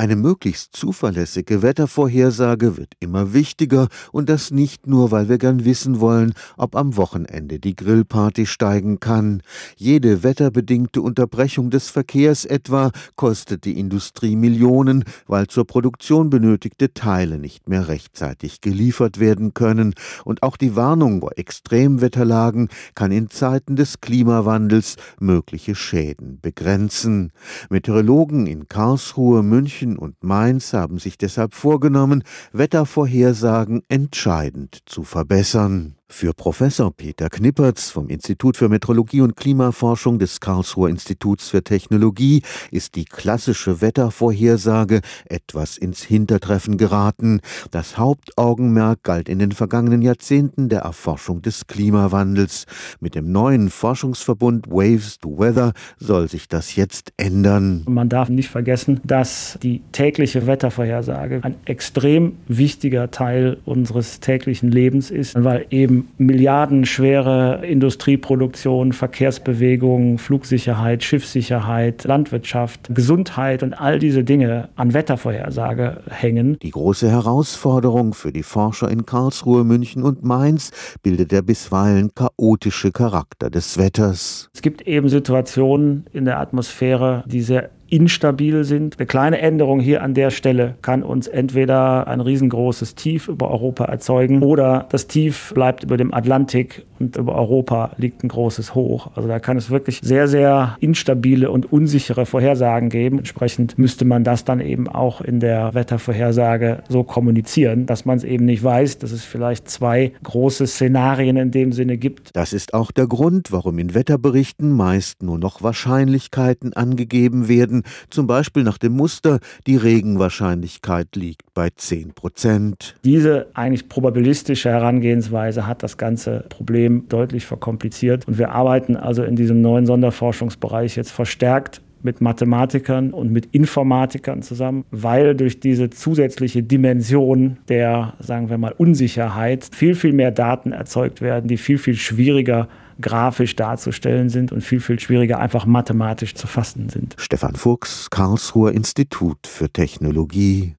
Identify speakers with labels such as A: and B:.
A: Eine möglichst zuverlässige Wettervorhersage wird immer wichtiger und das nicht nur, weil wir gern wissen wollen, ob am Wochenende die Grillparty steigen kann. Jede wetterbedingte Unterbrechung des Verkehrs etwa kostet die Industrie Millionen, weil zur Produktion benötigte Teile nicht mehr rechtzeitig geliefert werden können. Und auch die Warnung vor Extremwetterlagen kann in Zeiten des Klimawandels mögliche Schäden begrenzen. Meteorologen in Karlsruhe, München und Mainz haben sich deshalb vorgenommen, Wettervorhersagen entscheidend zu verbessern. Für Professor Peter Knippertz vom Institut für Metrologie und Klimaforschung des Karlsruher Instituts für Technologie ist die klassische Wettervorhersage etwas ins Hintertreffen geraten. Das Hauptaugenmerk galt in den vergangenen Jahrzehnten der Erforschung des Klimawandels. Mit dem neuen Forschungsverbund Waves to Weather soll sich das jetzt ändern.
B: Man darf nicht vergessen, dass die tägliche Wettervorhersage ein extrem wichtiger Teil unseres täglichen Lebens ist, weil eben milliardenschwere Industrieproduktion, Verkehrsbewegung, Flugsicherheit, Schiffssicherheit, Landwirtschaft, Gesundheit und all diese Dinge an Wettervorhersage hängen.
A: Die große Herausforderung für die Forscher in Karlsruhe, München und Mainz bildet der bisweilen chaotische Charakter des Wetters.
B: Es gibt eben Situationen in der Atmosphäre, die sehr instabil sind. Eine kleine Änderung hier an der Stelle kann uns entweder ein riesengroßes Tief über Europa erzeugen oder das Tief bleibt über dem Atlantik und über Europa liegt ein großes Hoch. Also da kann es wirklich sehr, sehr instabile und unsichere Vorhersagen geben. Entsprechend müsste man das dann eben auch in der Wettervorhersage so kommunizieren, dass man es eben nicht weiß, dass es vielleicht zwei große Szenarien in dem Sinne gibt.
A: Das ist auch der Grund, warum in Wetterberichten meist nur noch Wahrscheinlichkeiten angegeben werden, zum Beispiel nach dem Muster, die Regenwahrscheinlichkeit liegt bei 10 Prozent.
B: Diese eigentlich probabilistische Herangehensweise hat das ganze Problem deutlich verkompliziert. Und wir arbeiten also in diesem neuen Sonderforschungsbereich jetzt verstärkt mit Mathematikern und mit Informatikern zusammen, weil durch diese zusätzliche Dimension der, sagen wir mal, Unsicherheit viel, viel mehr Daten erzeugt werden, die viel, viel schwieriger grafisch darzustellen sind und viel, viel schwieriger einfach mathematisch zu fassen sind.
A: Stefan Fuchs, Karlsruher Institut für Technologie